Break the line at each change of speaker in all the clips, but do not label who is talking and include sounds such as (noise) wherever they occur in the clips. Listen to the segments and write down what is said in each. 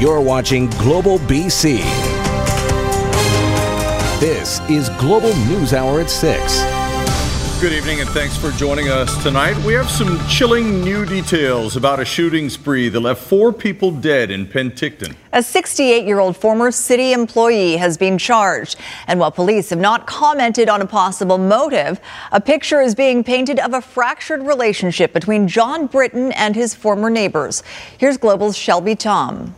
You're watching Global BC. This is Global News Hour at 6.
Good evening and thanks for joining us tonight. We have some chilling new details about a shooting spree that left four people dead in Penticton.
A 68 year old former city employee has been charged. And while police have not commented on a possible motive, a picture is being painted of a fractured relationship between John Brittain and his former neighbors. Here's Global's Shelby Thom.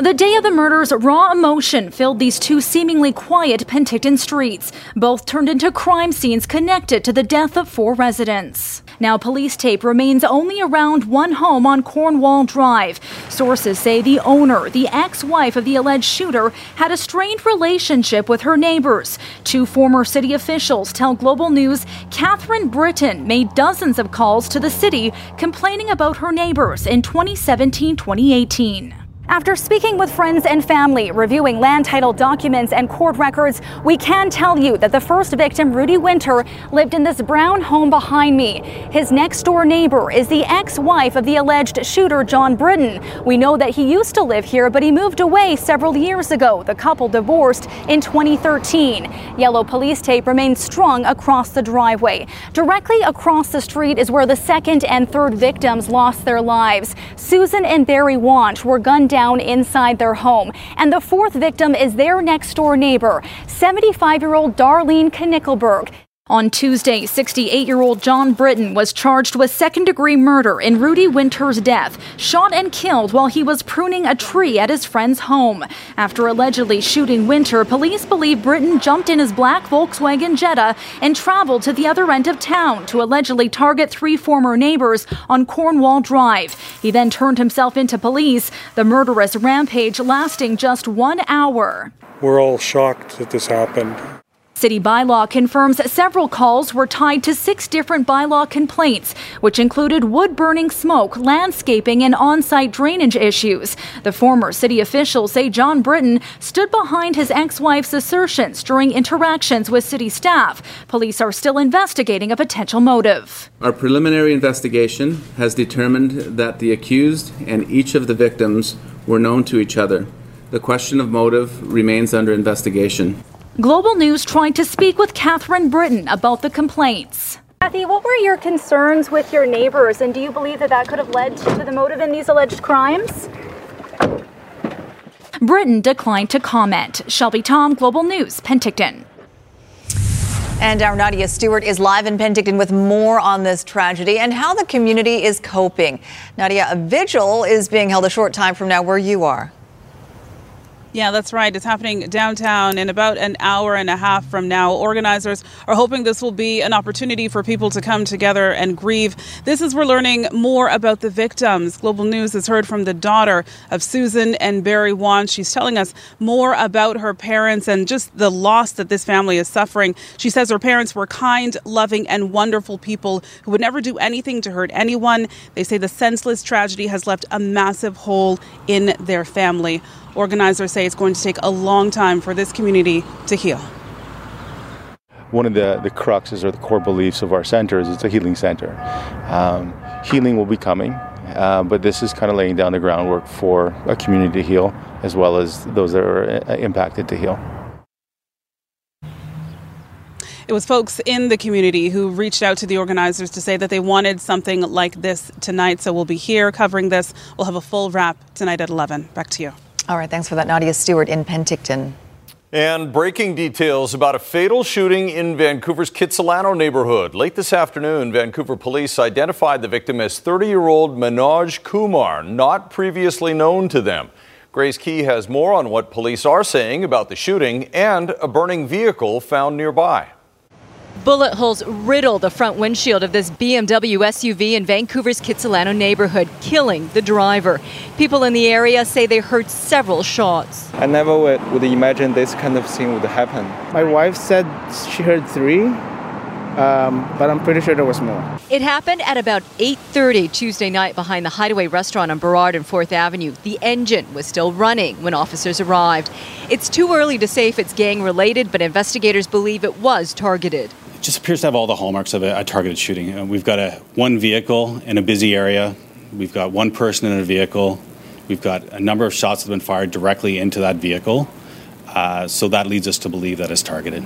The day of the murders, raw emotion filled these two seemingly quiet Penticton streets. Both turned into crime scenes connected to the death of four residents. Now, police tape remains only around one home on Cornwall Drive. Sources say the owner, the ex wife of the alleged shooter, had a strained relationship with her neighbors. Two former city officials tell Global News Catherine Brittain made dozens of calls to the city complaining about her neighbors in 2017 2018. After speaking with friends and family, reviewing land title documents and court records, we can tell you that the first victim, Rudy Winter, lived in this brown home behind me. His next door neighbor is the ex wife of the alleged shooter, John Brittain. We know that he used to live here, but he moved away several years ago. The couple divorced in 2013. Yellow police tape remains strung across the driveway. Directly across the street is where the second and third victims lost their lives. Susan and Barry Wonch were gunned down down inside their home. And the fourth victim is their next door neighbor, 75 year old Darlene Knickelberg. On Tuesday, 68 year old John Brittain was charged with second degree murder in Rudy Winter's death, shot and killed while he was pruning a tree at his friend's home. After allegedly shooting Winter, police believe Brittain jumped in his black Volkswagen Jetta and traveled to the other end of town to allegedly target three former neighbors on Cornwall Drive. He then turned himself into police, the murderous rampage lasting just one hour.
We're all shocked that this happened.
City bylaw confirms several calls were tied to six different bylaw complaints, which included wood burning smoke, landscaping, and on site drainage issues. The former city officials say John Brittain stood behind his ex wife's assertions during interactions with city staff. Police are still investigating a potential motive.
Our preliminary investigation has determined that the accused and each of the victims were known to each other. The question of motive remains under investigation.
Global News tried to speak with Catherine Brittain about the complaints.
Kathy, what were your concerns with your neighbors, and do you believe that that could have led to the motive in these alleged crimes?
Brittain declined to comment. Shelby Thom, Global News, Penticton.
And our Nadia Stewart is live in Penticton with more on this tragedy and how the community is coping. Nadia, a vigil is being held a short time from now where you are.
Yeah, that's right. It's happening downtown in about an hour and a half from now. Organizers are hoping this will be an opportunity for people to come together and grieve. This is we're learning more about the victims. Global News has heard from the daughter of Susan and Barry Wonch. She's telling us more about her parents and just the loss that this family is suffering. She says her parents were kind, loving, and wonderful people who would never do anything to hurt anyone. They say the senseless tragedy has left a massive hole in their family. Organizers say it's going to take a long time for this community to heal.
One of the, the cruxes or the core beliefs of our center is it's a healing center. Um, healing will be coming, uh, but this is kind of laying down the groundwork for a community to heal as well as those that are uh, impacted to heal.
It was folks in the community who reached out to the organizers to say that they wanted something like this tonight. So we'll be here covering this. We'll have a full wrap tonight at 11. Back to you.
All right, thanks for that, Nadia Stewart in Penticton.
And breaking details about a fatal shooting in Vancouver's Kitsilano neighborhood. Late this afternoon, Vancouver police identified the victim as 30 year old Manoj Kumar, not previously known to them. Grace Ke has more on what police are saying about the shooting and a burning vehicle found nearby.
Bullet holes riddle the front windshield of this BMW SUV in Vancouver's Kitsilano neighborhood, killing the driver. People in the area say they heard several shots.
I never would, would imagine this kind of thing would happen.
My wife said she heard three, um, but I'm pretty sure there was more.
It happened at about 8:30 Tuesday night behind the Hideaway restaurant on Burrard and 4th Avenue. The engine was still running when officers arrived. It's too early to say if it's gang related, but investigators believe it was targeted
just appears to have all the hallmarks of a, a targeted shooting. Uh, we've got a one vehicle in a busy area. We've got one person in a vehicle. We've got a number of shots that have been fired directly into that vehicle. Uh, so that leads us to believe that it's targeted.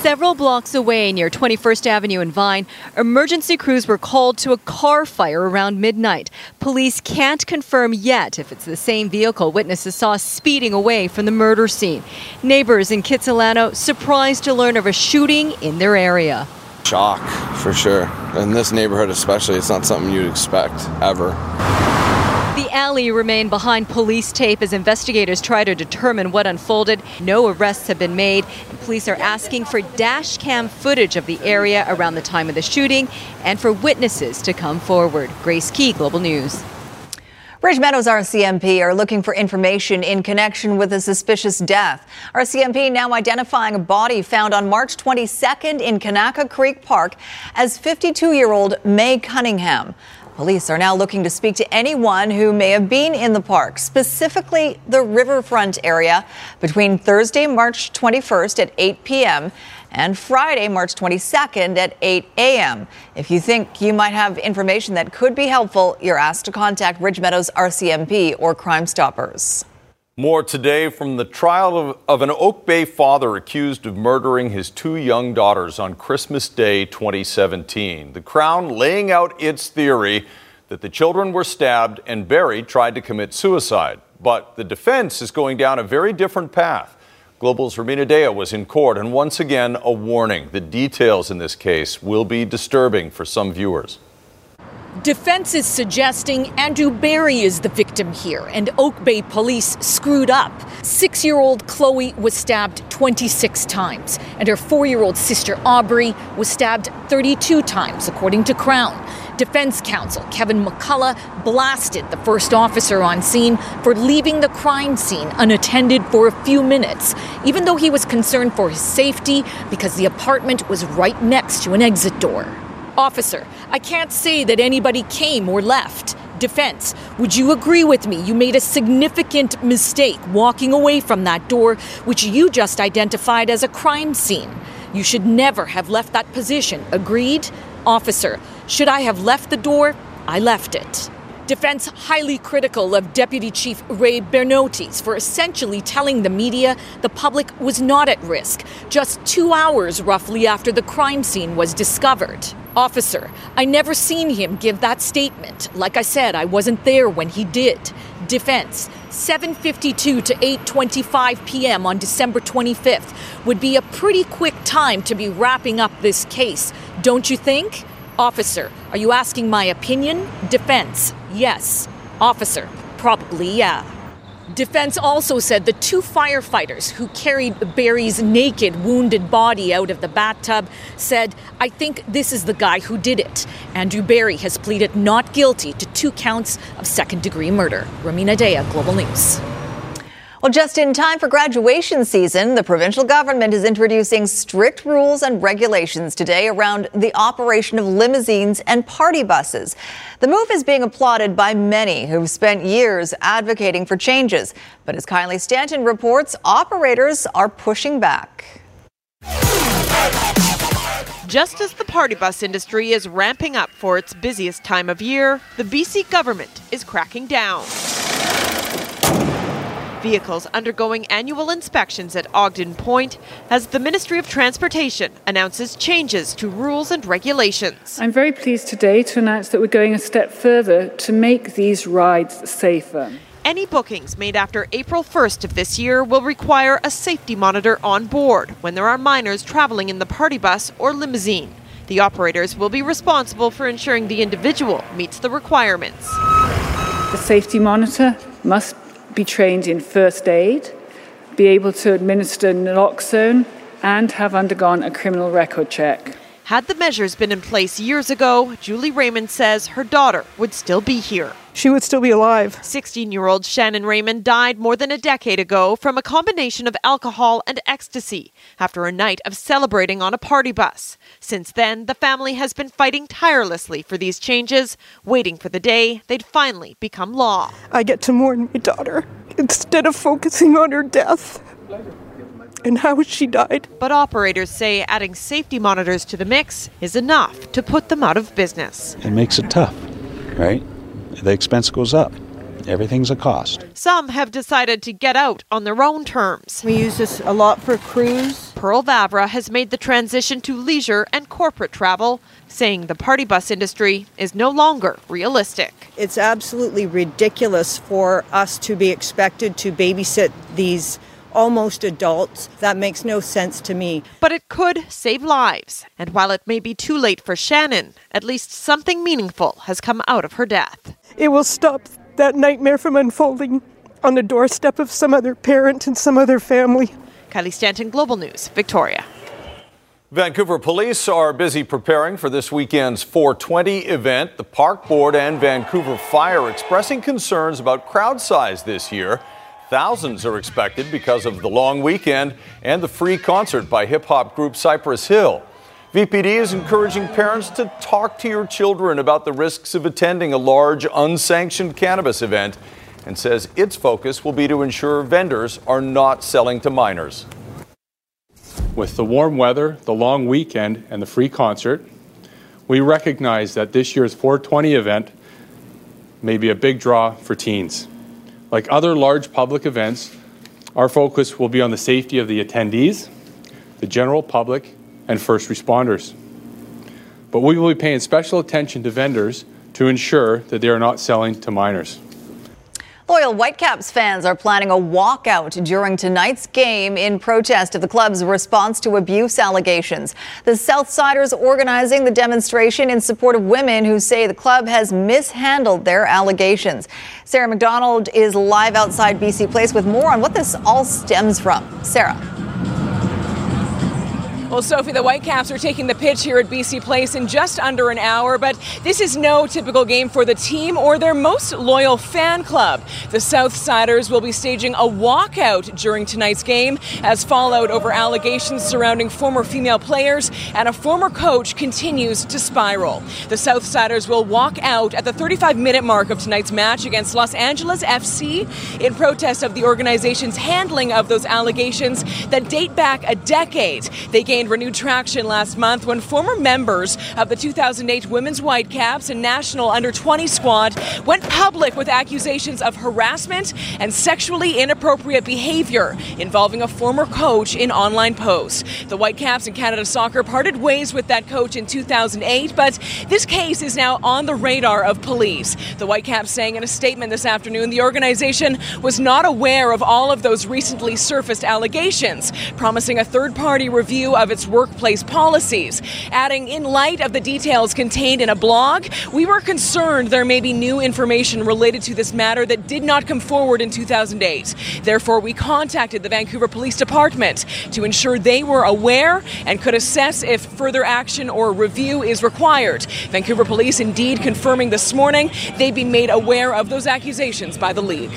Several blocks away near 21st Avenue and Vine, emergency crews were called to a car fire around midnight. Police can't confirm yet if it's the same vehicle witnesses saw speeding away from the murder scene. Neighbors in Kitsilano surprised to learn of a shooting in their area.
Shock, for sure. In this neighborhood, especially, it's not something you'd expect ever.
Alley remain behind police tape as investigators try to determine what unfolded. No arrests have been made, police are asking for dash cam footage of the area around the time of the shooting and for witnesses to come forward. Grace Ke, Global News.
Ridge Meadows RCMP are looking for information in connection with a suspicious death. RCMP now identifying a body found on March 22nd in Kanaka Creek Park as 52 year old May Cunningham. Police are now looking to speak to anyone who may have been in the park, specifically the riverfront area, between Thursday, March 21st at 8 p.m. and Friday, March 22nd at 8 a.m. If you think you might have information that could be helpful, you're asked to contact Ridge Meadows RCMP or Crime Stoppers.
More today from the trial of, of, an Oak Bay father accused of murdering his two young daughters on Christmas Day 2017. The Crown laying out its theory that the children were stabbed and Berry tried to commit suicide. But the defense is going down a very different path. Global's Rumina Daya was in court, and once again, a warning. The details in this case will be disturbing for some viewers.
Defense is suggesting Andrew Berry is the victim here, and Oak Bay police screwed up. Six year old Chloe was stabbed 26 times, and her four year old sister Aubrey was stabbed 32 times, according to Crown. Defense counsel Kevin McCullough blasted the first officer on scene for leaving the crime scene unattended for a few minutes, even though he was concerned for his safety because the apartment was right next to an exit door. Officer, I can't say that anybody came or left. Defense, would you agree with me you made a significant mistake walking away from that door, which you just identified as a crime scene? You should never have left that position. Agreed? Officer, should I have left the door? I left it. Defense highly critical of Deputy Chief Ray Bernoties for essentially telling the media the public was not at risk, just two hours roughly after the crime scene was discovered. Officer, I never seen him give that statement. Like I said, I wasn't there when he did. Defense, 7:52 to 8:25 p.m. on December 25th would be a pretty quick time to be wrapping up this case, don't you think? Officer, are you asking my opinion? Defense, yes. Officer, probably yeah. Defense also said the two firefighters who carried Berry's naked, wounded body out of the bathtub said, I think this is the guy who did it. Andrew Berry has pleaded not guilty to two counts of second degree murder. Rumina Daya, Global News.
Well, just in time for graduation season, the provincial government is introducing strict rules and regulations today around the operation of limousines and party buses. The move is being applauded by many who've spent years advocating for changes. But as Kylie Stanton reports, operators are pushing back.
Just as the party bus industry is ramping up for its busiest time of year, the BC government is cracking down. Vehicles undergoing annual inspections at Ogden Point as the Ministry of Transportation announces changes to rules and regulations.
I'm very pleased today to announce that we're going a step further to make these rides safer.
Any bookings made after April 1st of this year will require a safety monitor on board when there are minors traveling in the party bus or limousine. The operators will be responsible for ensuring the individual meets the requirements.
The safety monitor must be trained in first aid, be able to administer naloxone, and have undergone a criminal record check.
Had the measures been in place years ago, Julie Raymond says her daughter would still be here.
She would still be alive.
16 year old Shannon Raymond died more than a decade ago from a combination of alcohol and ecstasy after a night of celebrating on a party bus. Since then, the family has been fighting tirelessly for these changes, waiting for the day they'd finally become law.
I get to mourn my daughter instead of focusing on her death and how she died.
But operators say adding safety monitors to the mix is enough to put them out of business.
It makes it tough, right? The expense goes up. Everything's a cost.
Some have decided to get out on their own terms.
We use this a lot for cruise.
Pearl Vavra has made the transition to leisure and corporate travel, saying the party bus industry is no longer realistic.
It's absolutely ridiculous for us to be expected to babysit these almost adults. That makes no sense to me.
But it could save lives. And while it may be too late for Shannon, at least something meaningful has come out of her death.
It will stop that nightmare from unfolding on the doorstep of some other parent and some other family.
Kylie Stanton, Global News, Victoria.
Vancouver police are busy preparing for this weekend's 420 event. The Park Board and Vancouver Fire expressing concerns about crowd size this year. Thousands are expected because of the long weekend and the free concert by hip hop group Cypress Hill. VPD is encouraging parents to talk to your children about the risks of attending a large unsanctioned cannabis event and says its focus will be to ensure vendors are not selling to minors.
With the warm weather, the long weekend, and the free concert, we recognize that this year's 420 event may be a big draw for teens. Like other large public events, our focus will be on the safety of the attendees, the general public, and first responders. But we will be paying special attention to vendors to ensure that they are not selling to minors.
Loyal Whitecaps fans are planning a walkout during tonight's game in protest of the club's response to abuse allegations. The Southsiders organizing the demonstration in support of women who say the club has mishandled their allegations. Sarah McDonald is live outside BC Place with more on what this all stems from. Sarah.
Well, Sophie, the Whitecaps are taking the pitch here at BC Place in just under an hour, but this is no typical game for the team or their most loyal fan club. The Southsiders will be staging a walkout during tonight's game as fallout over allegations surrounding former female players and a former coach continues to spiral. The Southsiders will walk out at the 35 minute mark of tonight's match against Los Angeles FC in protest of the organization's handling of those allegations that date back a decade. They gained renewed traction last month when former members of the 2008 Women's Whitecaps and National Under 20 squad went public with accusations of harassment and sexually inappropriate behavior involving a former coach in online posts. The Whitecaps and Canada Soccer parted ways with that coach in 2008, but this case is now on the radar of police. The Whitecaps saying in a statement this afternoon the organization was not aware of all of those recently surfaced allegations, promising a third party review of its workplace policies. Adding, in light of the details contained in a blog, we were concerned there may be new information related to this matter that did not come forward in 2008. Therefore, we contacted the Vancouver Police Department to ensure they were aware and could assess if further action or review is required. Vancouver Police indeed confirming this morning they've been made aware of those accusations by the league.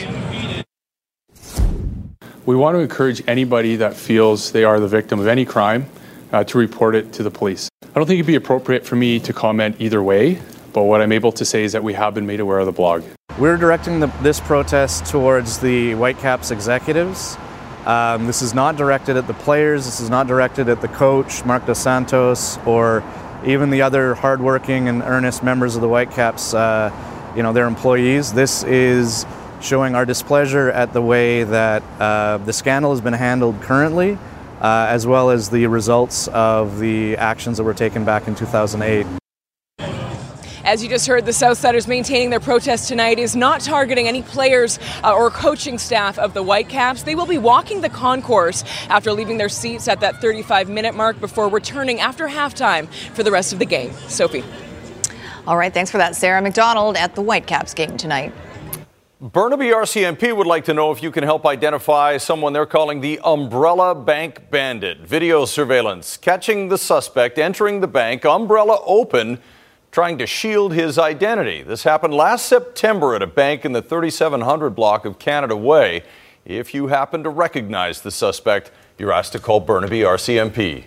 We want to encourage anybody that feels they are the victim of any crime uh, to report it to the police. I don't think it'd be appropriate for me to comment either way, but what I'm able to say is that we have been made aware of the blog.
We're directing the, this protest towards the Whitecaps executives. Um, this is not directed at the players. This is not directed at the coach, Marc Dos Santos, or even the other hardworking and earnest members of the Whitecaps. Uh, you know, their employees. This is showing our displeasure at the way that uh, the scandal has been handled currently, uh, as well as the results of the actions that were taken back in 2008.
As you just heard, the Southsiders maintaining their protest tonight is not targeting any players uh, or coaching staff of the Whitecaps. They will be walking the concourse after leaving their seats at that 35 minute mark before returning after halftime for the rest of the game. Sophie.
All right, thanks for that, Sarah McDonald at the Whitecaps game tonight.
Burnaby RCMP would like to know if you can help identify someone they're calling the Umbrella Bank Bandit. Video surveillance catching the suspect entering the bank, umbrella open, trying to shield his identity. This happened last September at a bank in the 3700 block of Canada Way. If you happen to recognize the suspect, you're asked to call Burnaby RCMP.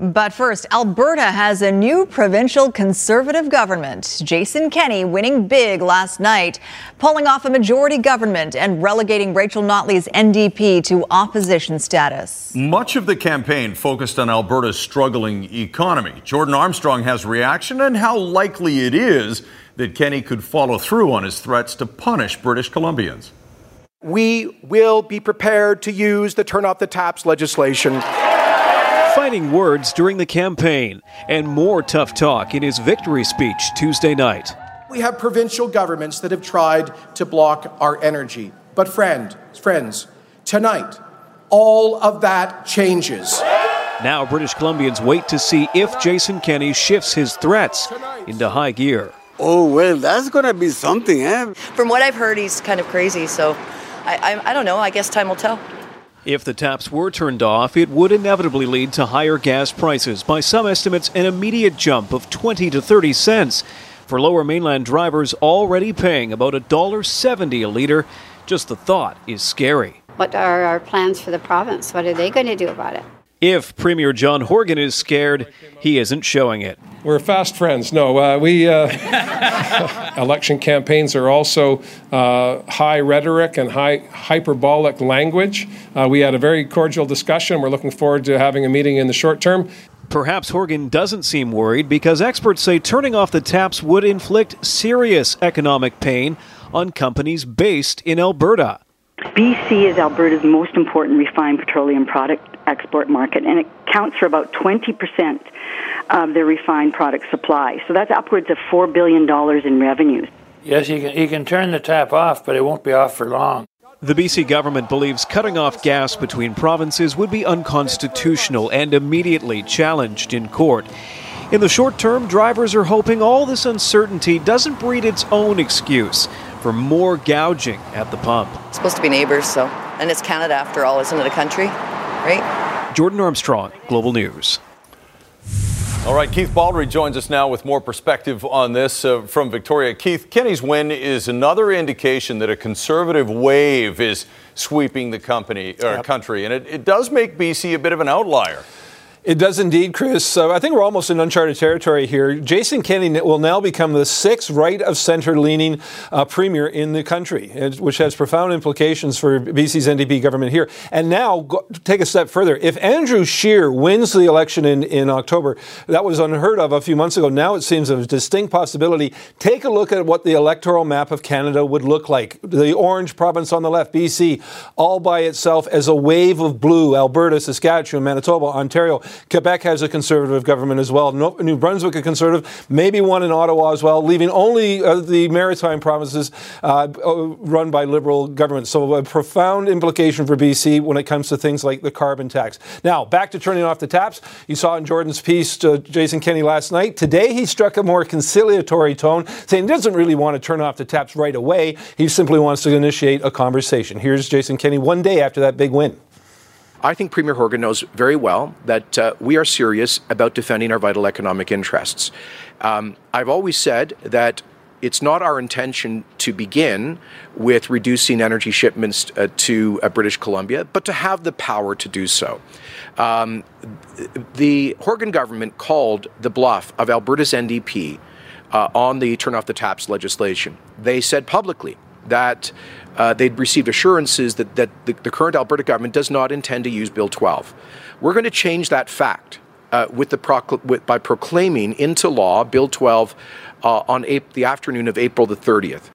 But first, Alberta has a new provincial conservative government. Jason Kenney winning big last night, pulling off a majority government and relegating Rachel Notley's NDP to opposition status.
Much of the campaign focused on Alberta's struggling economy. Jordan Armstrong has reaction and how likely it is that Kenney could follow through on his threats to punish British Columbians.
We will be prepared to use the turn off the taps legislation.
Fighting words during the campaign and more tough talk in his victory speech Tuesday night.
We have provincial governments that have tried to block our energy. But friend, friends, tonight all of that changes.
Now British Columbians wait to see if Jason Kenney shifts his threats into high gear.
Oh, well, that's going to be something, eh?
From what I've heard, he's kind of crazy, so I, I, I don't know. I guess time will tell.
If the taps were turned off, it would inevitably lead to higher gas prices. By some estimates, an immediate jump of 20 to 30 cents. For lower mainland drivers already paying about $1.70 a litre, just the thought is scary.
What are our plans for the province? What are they going to do about it?
If Premier John Horgan is scared, he isn't showing it.
We're fast friends. No, uh, we uh, (laughs) election campaigns are also uh, high rhetoric and high hyperbolic language. Uh, we had a very cordial discussion. We're looking forward to having a meeting in the short term.
Perhaps Horgan doesn't seem worried because experts say turning off the taps would inflict serious economic pain on companies based in Alberta.
BC is Alberta's most important refined petroleum product export market, and it counts for about 20% of their refined product supply. So that's upwards of $4 billion in revenues.
Yes, he can, he can turn the tap off, but it won't be off for long.
The BC government believes cutting off gas between provinces would be unconstitutional and immediately challenged in court. In the short term, drivers are hoping all this uncertainty doesn't breed its own excuse for more gouging at the pump.
It's supposed to be neighbors, so. And it's Canada after all, isn't it a country? Right?
Jordan Armstrong, Global News.
All right, Keith Baldrey joins us now with more perspective on this uh, from Victoria. Keith, Kenney's win is another indication that a conservative wave is sweeping the company or yep. country, and it, it does make BC a bit of an outlier.
It does indeed, Chris. So I think we're almost in uncharted territory here. Jason Kenney will now become the sixth right of center leaning uh, premier in the country, which has profound implications for BC's NDP government here. And now, go, take a step further. If Andrew Scheer wins the election in, in October, that was unheard of a few months ago. Now it seems a distinct possibility. Take a look at what the electoral map of Canada would look like. The orange province on the left, BC, all by itself as a wave of blue, Alberta, Saskatchewan, Manitoba, Ontario. Quebec has a conservative government as well. New Brunswick a conservative, maybe one in Ottawa as well, leaving only uh, the maritime provinces uh, run by liberal governments. So a profound implication for BC when it comes to things like the carbon tax. Now back to turning off the taps. You saw in Jordan's piece to Jason Kenney last night. Today he struck a more conciliatory tone, saying he doesn't really want to turn off the taps right away. He simply wants to initiate a conversation. Here's Jason Kenney one day after that big win.
I think Premier Horgan knows very well that uh, we are serious about defending our vital economic interests. Um, I've always said that it's not our intention to begin with reducing energy shipments uh, to uh, British Columbia, but to have the power to do so. Um, the Horgan government called the bluff of Alberta's NDP uh, on the turn off the taps legislation. They said publicly that uh, they'd received assurances that, that the, the, current Alberta government does not intend to use Bill 12. We're going to change that fact uh, with the procl- with, by proclaiming into law Bill 12 uh, on April, the afternoon of April the 30th.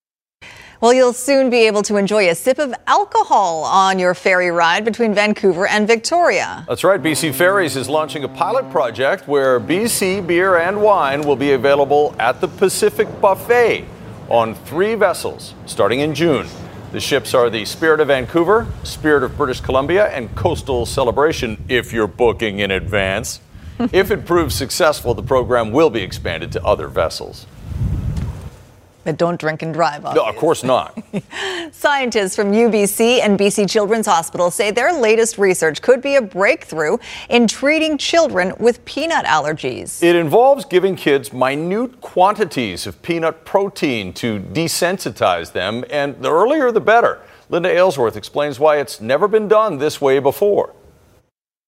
Well, you'll soon be able to enjoy a sip of alcohol on your ferry ride between Vancouver and Victoria.
That's right. BC Ferries is launching a pilot project where BC beer and wine will be available at the Pacific Buffet on three vessels starting in June. The ships are the Spirit of Vancouver, Spirit of British Columbia, and Coastal Celebration if you're booking in advance. (laughs) if it proves successful, the program will be expanded to other vessels.
But don't drink and drive.
Obviously. No, of course not. (laughs)
Scientists from UBC and BC Children's Hospital say their latest research could be a breakthrough in treating children with peanut allergies.
It involves giving kids minute quantities of peanut protein to desensitize them, and the earlier the better. Linda Aylesworth explains why it's never been done this way before.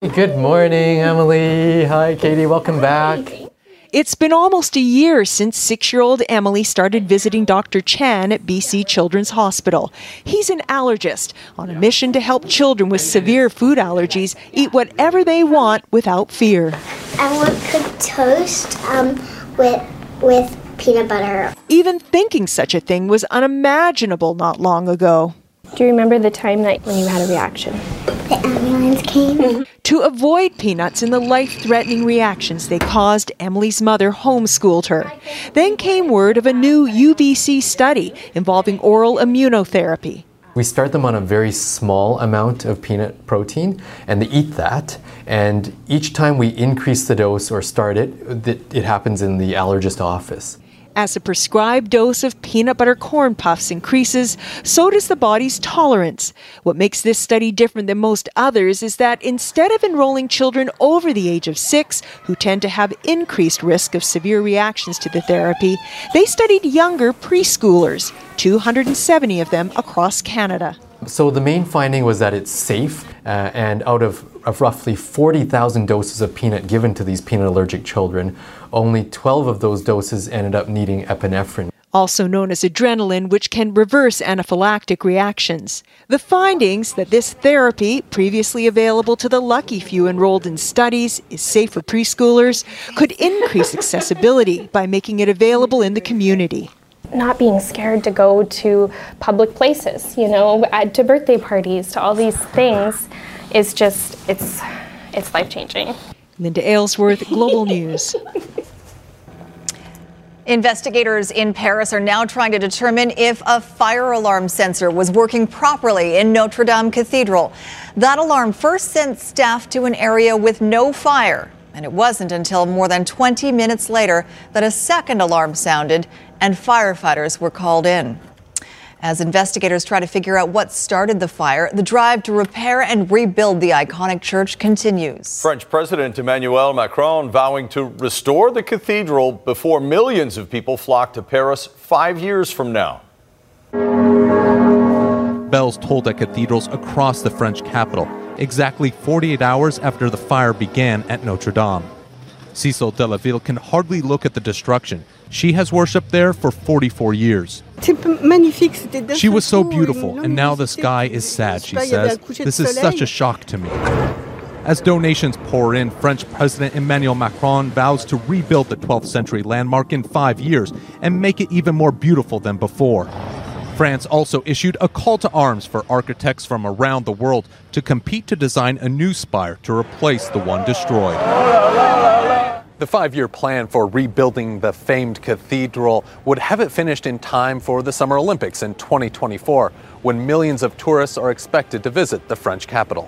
Good morning, Emily. Hi, Katie. Welcome back.
It's been almost a year since six year old Emily started visiting Dr. Chan at BC Children's Hospital. He's an allergist on a mission to help children with severe food allergies eat whatever they want without fear.
I want cooked toast um, with, with
peanut butter.
Even thinking such a thing was unimaginable not long ago.
Do you remember the time that when you had a reaction? The ambulance came. Mm-hmm.
To avoid peanuts and the life threatening reactions they caused, Emily's mother homeschooled her. Then came word of a new UBC study involving oral immunotherapy.
We start them on a very small amount of peanut protein and they eat that. And each time we increase the dose or start it, it happens in the allergist office.
As the prescribed dose of peanut butter corn puffs increases, so does the body's tolerance. What makes this study different than most others is that instead of enrolling children over the age of six, who tend to have increased risk of severe reactions to the therapy, they studied younger preschoolers, 270 of them across Canada.
So the main finding was that it's safe, uh, and out of, of roughly 40,000 doses of peanut given to these peanut allergic children, only 12 of those doses ended up needing epinephrine.
Also known as adrenaline, which can reverse anaphylactic reactions. The findings that this therapy, previously available to the lucky few enrolled in studies, is safe for preschoolers, could increase accessibility by making it available in the community
not being scared to go to public places, you know, to birthday parties, to all these things is just it's it's life changing.
Linda Aylesworth, Global (laughs) News.
Investigators in Paris are now trying to determine if a fire alarm sensor was working properly in Notre Dame Cathedral. That alarm first sent staff to an area with no fire, and it wasn't until more than 20 minutes later that a second alarm sounded and firefighters were called in. As investigators try to figure out what started the fire, the drive to repair and rebuild the iconic church continues.
French President Emmanuel Macron vowing to restore the cathedral before millions of people flock to Paris five years from now.
Bells tolled at cathedrals across the French capital, exactly 48 hours after the fire began at Notre Dame. Cecile Delaville can hardly look at the destruction. She has worshipped there for 44 years. She was so beautiful, and now the sky is sad, she says. This is such a shock to me. As donations pour in, French President Emmanuel Macron vows to rebuild the 12th century landmark in five years and make it even more beautiful than before. France also issued a call to arms for architects from around the world to compete to design a new spire to replace the one destroyed.
The five year plan for rebuilding the famed cathedral would have it finished in time for the Summer Olympics in 2024, when millions of tourists are expected to visit the French capital.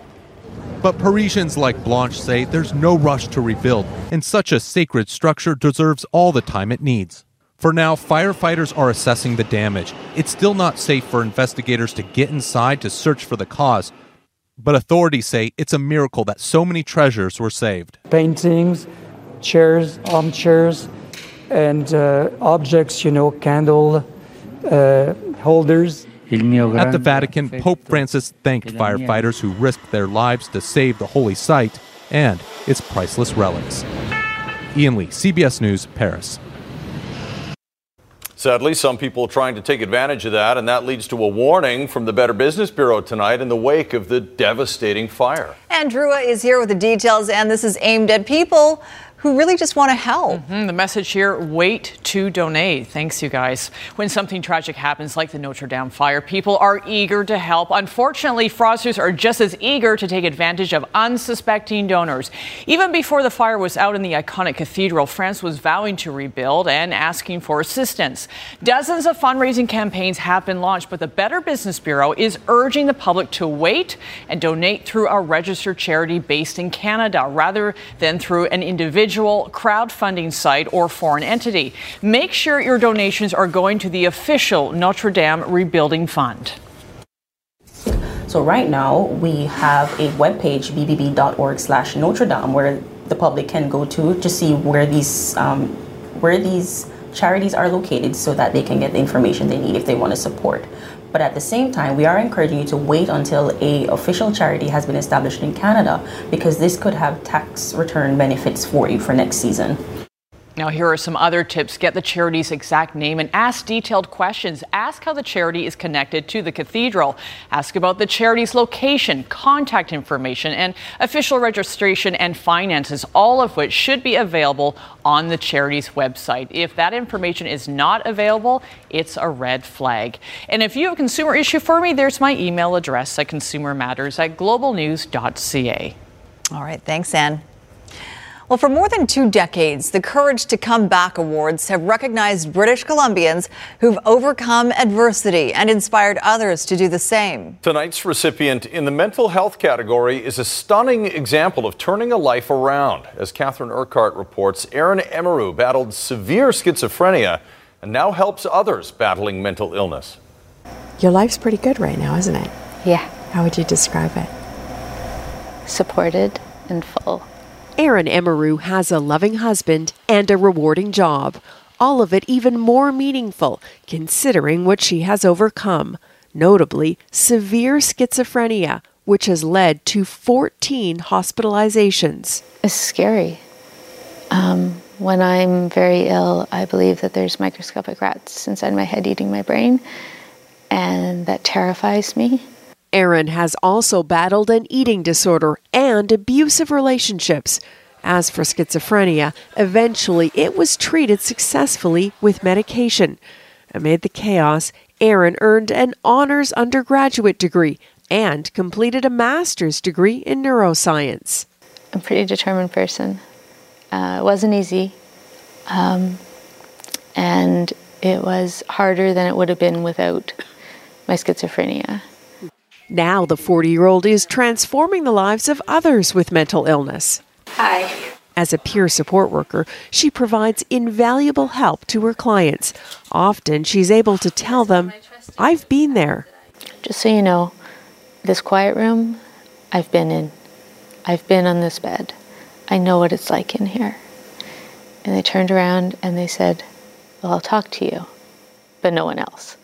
But Parisians like Blanche say there's no rush to rebuild, and such a sacred structure deserves all the time it needs. For now, firefighters are assessing the damage. It's still not safe for investigators to get inside to search for the cause, but authorities say it's a miracle that so many treasures were saved.
Paintings, chairs, armchairs, and uh, objects, you know, candle uh, holders.
At the Vatican, Pope Francis thanked firefighters who risked their lives to save the holy site and its priceless relics. Ian Lee, CBS News, Paris.
Sadly, some people trying to take advantage of that, and that leads to a warning from the Better Business Bureau tonight in the wake of the devastating fire.
Anne Drewa is here with the details, and this is aimed at people who really just want to help.
Mm-hmm. The message here wait to donate. Thanks, you guys. When something tragic happens, like the Notre Dame fire, people are eager to help. Unfortunately, fraudsters are just as eager to take advantage of unsuspecting donors. Even before the fire was out in the iconic cathedral, France was vowing to rebuild and asking for assistance. Dozens of fundraising campaigns have been launched, but the Better Business Bureau is urging the public to wait and donate through a registered charity based in Canada rather than through an individual individual crowdfunding site or foreign entity. Make sure your donations are going to the official Notre Dame Rebuilding Fund.
So right now we have a webpage, bbb.org slash Notre Dame, where the public can go to to see where these um, where these charities are located so that they can get the information they need if they want to support. But at the same time, we are encouraging you to wait until a official charity has been established in Canada because this could have tax return benefits for you for next season.
Now, here are some other tips. Get the charity's exact name and ask detailed questions. Ask how the charity is connected to the cathedral. Ask about the charity's location, contact information, and official registration and finances, all of which should be available on the charity's website. If that information is not available, it's a red flag. And if you have a consumer issue for me, there's my email address at consumermatters at globalnews.ca.
All right, thanks, Anne. Well, for more than two decades, the Courage to Come Back Awards have recognized British Columbians who've overcome adversity and inspired others to do the same.
Tonight's recipient in the mental health category is a stunning example of turning a life around. As Catherine Urquhart reports, Erin Emeru battled severe schizophrenia and now helps others battling mental illness.
Your life's pretty good right now, isn't it?
Yeah.
How would you describe it?
Supported and full.
Erin Emeru has a loving husband and a rewarding job. All of it even more meaningful considering what she has overcome, notably severe schizophrenia, which has led to 14 hospitalizations.
It's scary. Um, when I'm very ill, I believe that there's microscopic rats inside my head eating my brain, and that terrifies me.
Erin has also battled an eating disorder and abusive relationships. As for schizophrenia, eventually it was treated successfully with medication. Amid the chaos, Erin earned an honors undergraduate degree and completed a master's degree in neuroscience.
I'm a pretty determined person. Uh, it wasn't easy, um, and it was harder than it would have been without my schizophrenia.
Now, the 40 year old is transforming the lives of others with mental illness.
Hi.
As a peer support worker, she provides invaluable help to her clients. Often, she's able to tell them, I've been there.
Just so you know, this quiet room, I've been in. I've been on this bed. I know what it's like in here. And they turned around and they said, Well, I'll talk to you, but no one else.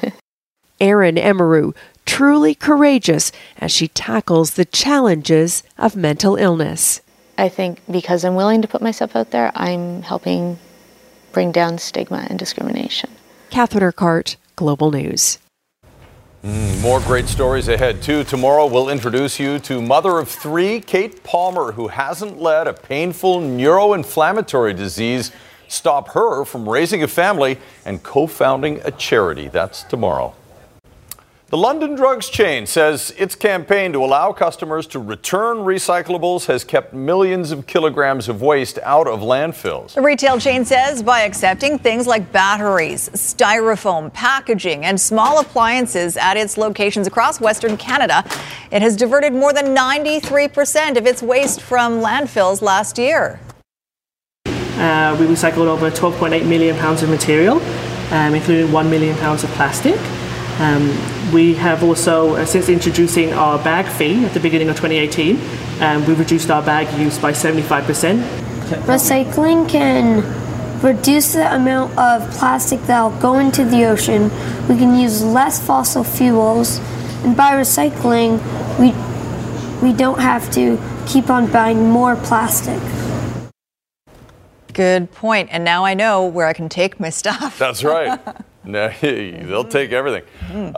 (laughs)
Erin Emeru, truly courageous as she tackles the challenges of mental illness.
I think because I'm willing to put myself out there, I'm helping bring down stigma and discrimination.
Catherine Urquhart, Global News.
Mm, more great stories ahead, too. Tomorrow, we'll introduce you to mother of three, Kate Palmer, who hasn't let a painful neuroinflammatory disease stop her from raising a family and co founding a charity. That's tomorrow. The London drugs chain says its campaign to allow customers to return recyclables has kept millions of kilograms of waste out of landfills.
The retail chain says by accepting things like batteries, styrofoam, packaging, and small appliances at its locations across Western Canada, it has diverted more than 93% of its waste from landfills last year.
Uh, we recycled over 12.8 million pounds of material, um, including 1 million pounds of plastic. Um, we have also, uh, since introducing our bag fee at the beginning of 2018, um, we reduced our bag use by 75%.
Recycling can reduce the amount of plastic that will go into the ocean. We can use less fossil fuels, and by recycling, we we don't have to keep on buying more plastic.
Good point. And now I know where I can take my stuff.
That's right. (laughs) (laughs) No, they'll take everything.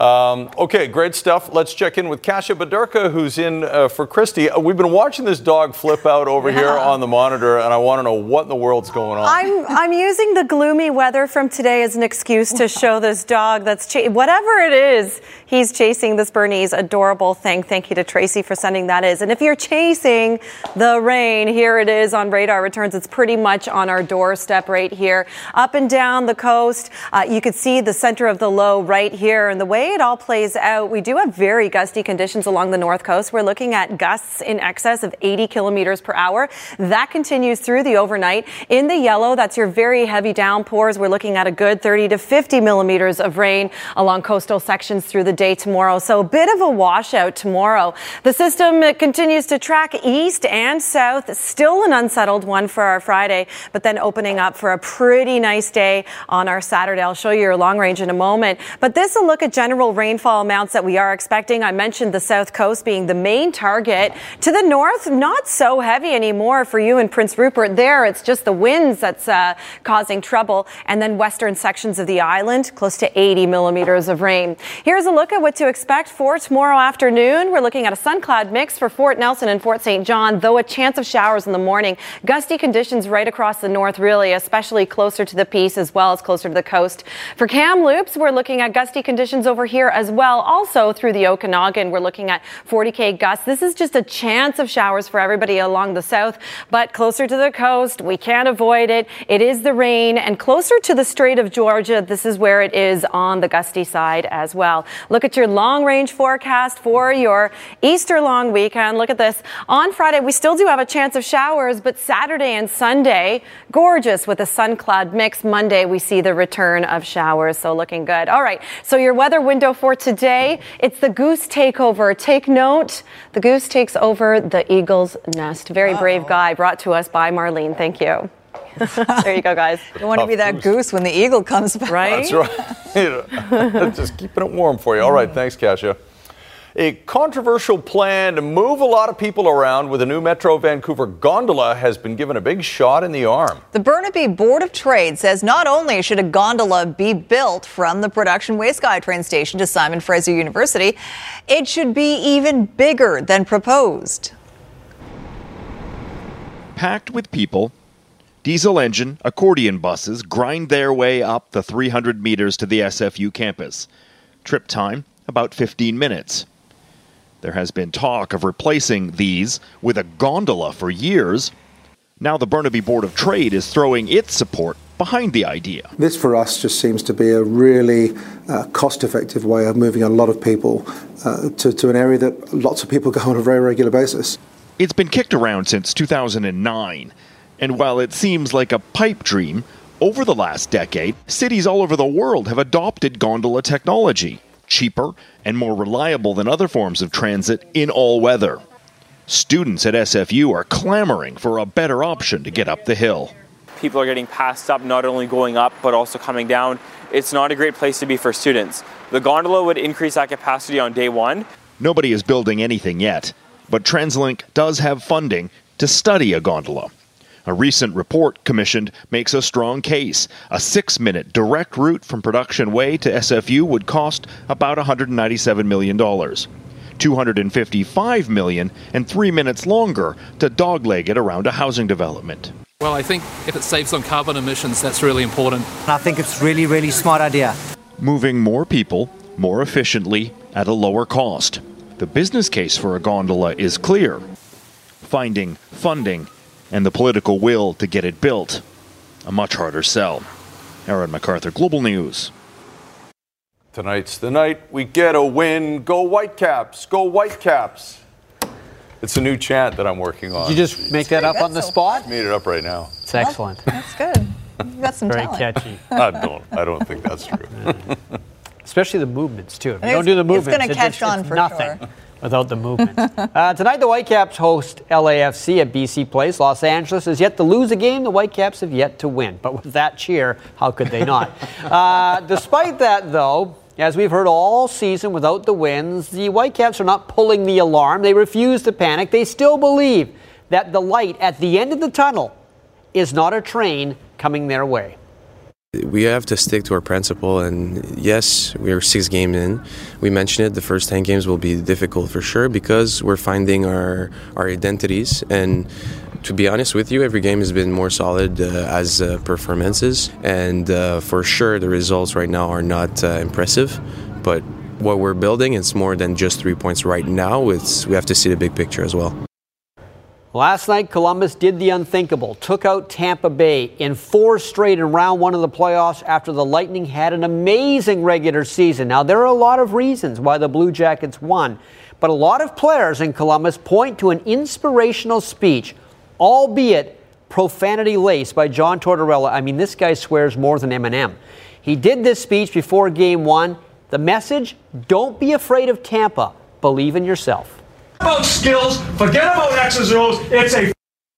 Um, okay, great stuff. Let's check in with Kasia Baderka, who's in uh, for Kristi. Uh, we've been watching this dog flip out over
Yeah.
here on the monitor, and I want to know what in the world's going on.
I'm I'm using the gloomy weather from today as an excuse to show this dog that's cha- whatever it is. He's chasing this Bernese adorable thing. Thank you to Tracy for sending that is. And if you're chasing the rain, here it is on radar returns. It's pretty much on our doorstep right here, up and down the coast. Uh, you could see the center of the low right here, and the way it all plays out. We do have very gusty conditions along the north coast. We're looking at gusts in excess of 80 kilometers per hour. That continues through the overnight. In the yellow, that's your very heavy downpours. We're looking at a good 30 to 50 millimeters of rain along coastal sections through the day tomorrow. So a bit of a washout tomorrow. The system continues to track east and south. Still an unsettled one for our Friday, but then opening up for a pretty nice day on our Saturday. I'll show you your long range in a moment. But this a look at general rainfall amounts that we are expecting. I mentioned the south coast being the main target. To the north, not so heavy anymore for you in Prince Rupert. There, it's just the winds that's uh, causing trouble. And then western sections of the island, close to 80 millimeters of rain. Here's a look at what to expect for tomorrow afternoon. We're looking at a sun cloud mix for Fort Nelson and Fort St. John, though a chance of showers in the morning. Gusty conditions right across the north, really, especially closer to the Peace as well as closer to the coast. For Kamloops, we're looking at gusty conditions over here as well. Also through the Okanagan, we're looking at 40k gusts. This is just a chance of showers for everybody along the south, but closer to the coast, we can't avoid it. It is the rain, and closer to the Strait of Georgia, this is where it is on the gusty side as well. Look at your long range forecast for your Easter long weekend. Look at this. On Friday, we still do have a chance of showers, but Saturday and Sunday, gorgeous with a sun cloud mix. Monday, we see the return of showers, so looking good. All right, so your weather window for today, it's the goose takeover. Take note, the goose takes over the eagle's nest. Very brave guy, brought to us by Marlene. Thank you. (laughs) there you go, guys.
You want to be that goose when the eagle comes back.
Right?
That's right. (laughs) Just keeping it warm for you. All right, thanks, Kasia. A controversial plan to move a lot of people around with a new Metro Vancouver gondola has been given a big shot in the arm.
The Burnaby Board of Trade says not only should a gondola be built from the production waste way SkyTrain station to Simon Fraser University, it should be even bigger than proposed.
Packed with people, diesel engine accordion buses grind their way up the 300 meters to the SFU campus. Trip time about 15 minutes. There has been talk of replacing these with a gondola for years. Now the Burnaby Board of Trade is throwing its support behind the idea.
This for us just seems to be a really uh, cost effective way of moving a lot of people uh, to, to an area that lots of people (laughs) go on a very regular basis.
It's been kicked around since 2009, and while it seems like a pipe dream, over the last decade, cities all over the world have adopted gondola technology, cheaper and more reliable than other forms of transit in all weather. Students at SFU are clamoring for a better option to get up the hill.
People are getting passed up, not only going up, but also coming down. It's not a great place to be for students. The gondola would increase that capacity on day one.
Nobody is building anything yet, but TransLink does have funding to study a gondola. A recent report commissioned makes a strong case. A six minute direct route from Production Way to SFU would cost about $197 million. 255 million and three minutes longer to dogleg it around a housing development.
Well, I think if it saves on carbon emissions, that's really important.
I think it's really, really smart idea.
Moving more people more efficiently at a lower cost. The business case for a gondola is clear. Finding funding and the political will to get it built, a much harder sell. Aaron McArthur, Global News.
Tonight's the night we get a win. Go Whitecaps! Go Whitecaps! It's a new chant that I'm working on.
Did you just make that up on the spot?
Made it up right now.
It's excellent.
That's good. You've got some
Very
talent.
catchy. (laughs)
I don't. I don't think that's true. (laughs)
Especially the movements too. If you don't do the movements,
it's
movements,
gonna catch
just-
on for
nothing
sure.
Without the movement. (laughs) uh, tonight, the Whitecaps host LAFC at BC Place. Los Angeles is yet to lose a game. The Whitecaps have yet to win. But with that cheer, how could they not? (laughs) uh, despite that, though. As we've heard all season without the wins, the Whitecaps are not pulling the alarm. They refuse to panic. They still believe that the light at the end of the tunnel is not a train coming their way.
We have to stick to our principle, and yes, we are six games in. We mentioned it. The first ten games will be difficult for sure because we're finding our our identities. And to be honest with you, every game has been more solid uh, as uh, performances, and uh, for sure the results right now are not uh, impressive. But what we're building, it's more than just three points right now. It's we have to see the big picture as well.
Last night, Columbus did the unthinkable, took out Tampa Bay in four straight in round one of the playoffs after the Lightning had an amazing regular season. Now, there are a lot of reasons why the Blue Jackets won, but a lot of players in Columbus point to an inspirational speech, albeit profanity laced by John Tortorella. I mean, this guy swears more than Eminem. He did this speech before game one. The message don't be afraid of Tampa, believe in yourself.
About skills, forget about X's and O's. It's a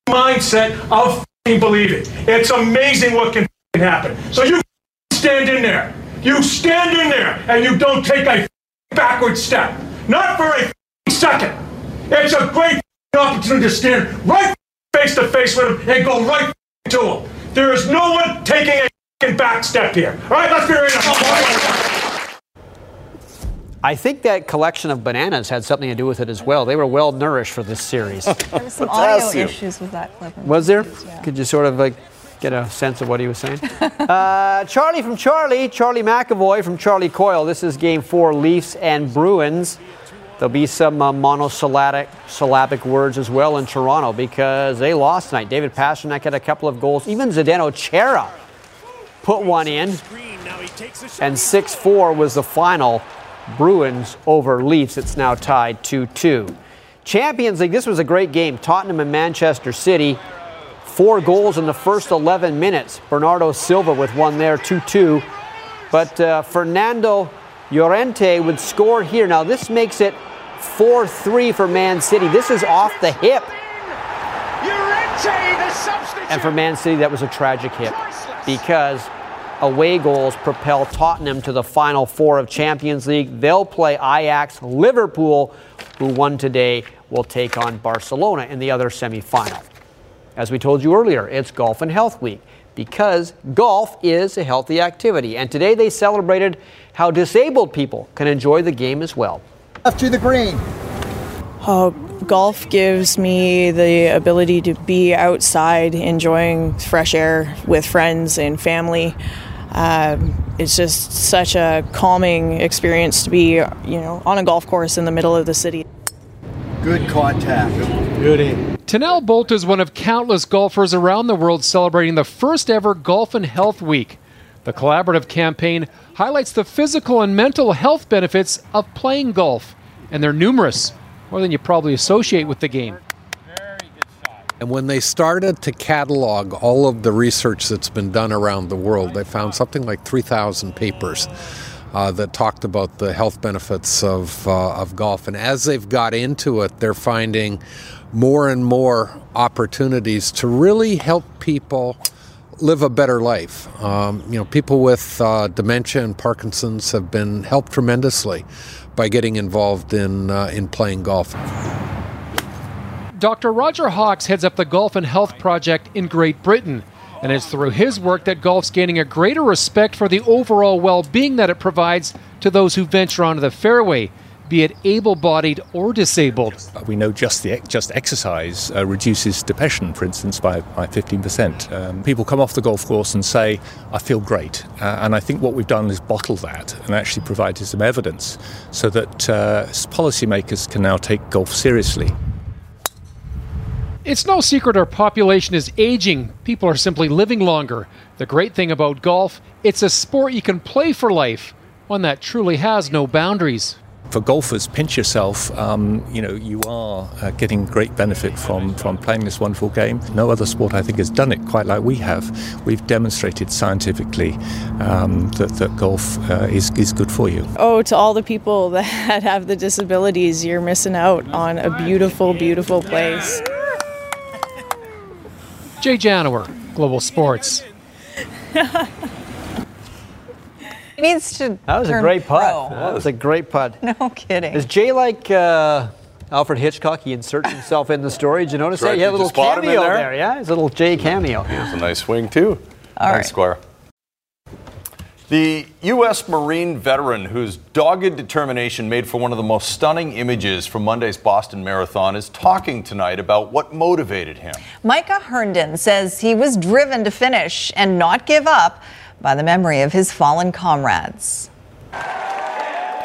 mindset of believing. It's amazing what can happen. So you stand in there. You stand in there and you don't take a backward step. Not for a second. It's a great opportunity to stand right face to face with him and go right to him. There is no one taking a back step here. All right, let's be real.
I think that collection of bananas had something to do with it as well. They were well nourished for this series.
There was some audio issues with that clip.
Was there? Could you sort of like get a sense of what he was saying? (laughs) uh, Charlie from Charlie, Charlie McAvoy from Charlie Coyle. This is game four, Leafs and Bruins. There'll be some uh, monosyllabic syllabic words as well in Toronto because they lost tonight. David Pastrnak had a couple of goals. Even Zdeno Chara put one in. And 6 4 was the final. Bruins over Leafs. It's now tied 2 2. Champions League, this was a great game. Tottenham and Manchester City. Four goals in the first 11 minutes. Bernardo Silva with one there, 2 2. But uh, Fernando Llorente would score here. Now, this makes it 4 3 for Man City. This is off the hip. And for Man City, that was a tragic hit because away goals propel Tottenham to the final four of Champions League. They'll play Ajax. Liverpool, who won today, will take on Barcelona in the other semifinal. As we told you earlier, it's Golf and Health Week because golf is a healthy activity. And today they celebrated how disabled people can enjoy the game as well.
Left to the green.
Oh, golf gives me the ability to be outside enjoying fresh air with friends and family. Um, it's just such a calming experience to be, you know, on a golf course in the middle of the city.
Good contact. Beauty.
Tanel Bolt is one of countless golfers around the world celebrating the first ever Golf and Health Week. The collaborative campaign highlights the physical and mental health benefits of playing golf, and they're numerous, more than you probably associate with the game.
And when they started to catalog all of the research that's been done around the world, they found something like 3,000 papers uh, that talked about the health benefits of, uh, of golf. And as they've got into it, they're finding more and more opportunities to really help people live a better life. Um, you know, people with uh, dementia and Parkinson's have been helped tremendously by getting involved in uh, in playing golf.
Dr. Roger Hawkes heads up the Golf and Health Project in Great Britain, and it's through his work that golf's gaining a greater respect for the overall well-being that it provides to those who venture onto the fairway be it able-bodied or disabled.
We know just the just exercise uh, reduces depression, for instance, by, by 15%. Um, people come off the golf course and say, "I feel great," uh, and I think what we've done is bottle that and actually provided some evidence so that uh, policymakers can now take golf seriously.
It's no secret our population is aging. People are simply living longer. The great thing about golf, it's a sport you can play for life, one that truly has no boundaries
for golfers, pinch yourself. Um, you know, you are uh, getting great benefit from, from playing this wonderful game. No other sport, I think, has done it quite like we have. We've demonstrated scientifically um, that, that golf uh, is, is good for you.
Oh, to all the people (laughs) that have the disabilities, you're missing out on a beautiful, beautiful place.
Jay Janower, Global Sports.
He needs to.
That was a
turn
great putt.
pro.
That was a great putt. (laughs)
No kidding.
Is Jay like uh, Alfred Hitchcock? He inserts himself in the story. Did you notice
Right,
that? He had a
you
little
spot him in
cameo
there?
there. Yeah, his little Jay cameo.
It's a nice swing, too.
All
nice
right.
square. The U.S. Marine veteran whose dogged determination made for one of the most stunning images from Monday's Boston Marathon is talking tonight about what motivated him.
Micah Herndon says he was driven to finish and not give up by the memory of his fallen comrades.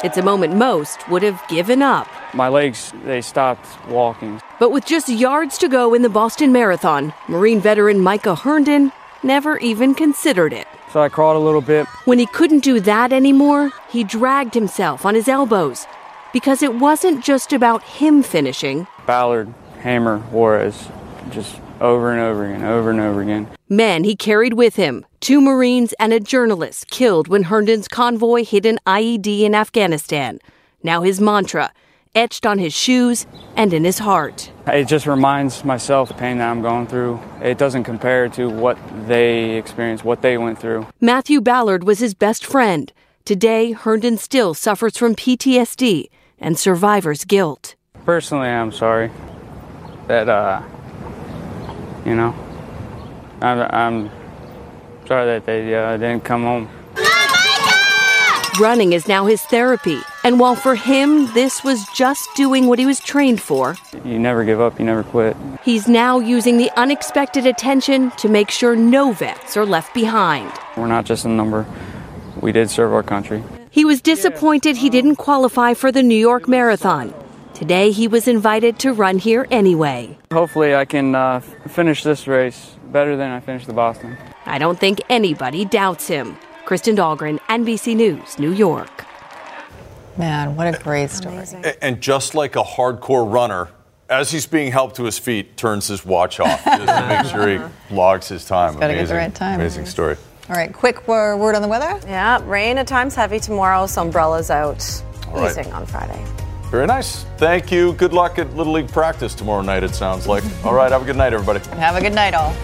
It's a moment most would have given up.
My legs, they stopped walking.
But with just yards to go in the Boston Marathon, Marine veteran Micah Herndon never even considered it.
So I crawled a little bit.
When he couldn't do that anymore, he dragged himself on his elbows because it wasn't just about him finishing.
Ballard, Hamer, Juarez, just over and over again, over and over again.
Men he carried with him Two Marines and a journalist killed when Herndon's convoy hit an IED in Afghanistan. Now his mantra, etched on his shoes and in his heart.
It just reminds myself the pain that I'm going through. It doesn't compare to what they experienced, what they went through.
Matthew Ballard was his best friend. Today, Herndon still suffers from PTSD and survivor's guilt.
Personally, I'm sorry that, uh, you know, I'm, I'm sorry that they uh, didn't come home.
Running is now his therapy, and while for him this was just doing what he was trained for,
You never give up, you never quit.
he's now using the unexpected attention to make sure no vets are left behind.
We're not just a number. We did serve our country.
He was disappointed he didn't qualify for the New York Marathon. Today he was invited to run here anyway.
Hopefully, I can uh, finish this race better than I finished the Boston.
I don't think anybody doubts him. Kristen Dahlgren, NBC News, New York.
Man, what a great story.
A- And just like a hardcore runner, as he's being helped to his feet, turns his watch off just to make sure he (laughs) logs his time.
gotta get the
Amazing,
right time.
Amazing story.
All right, quick word on the weather.
Yeah, rain at times heavy tomorrow, so umbrellas out.
All right.
Easing on Friday.
Very nice. Thank you. Good luck at Little League practice tomorrow night, it sounds like. (laughs) All right, have a good night, everybody.
Have a good night, all.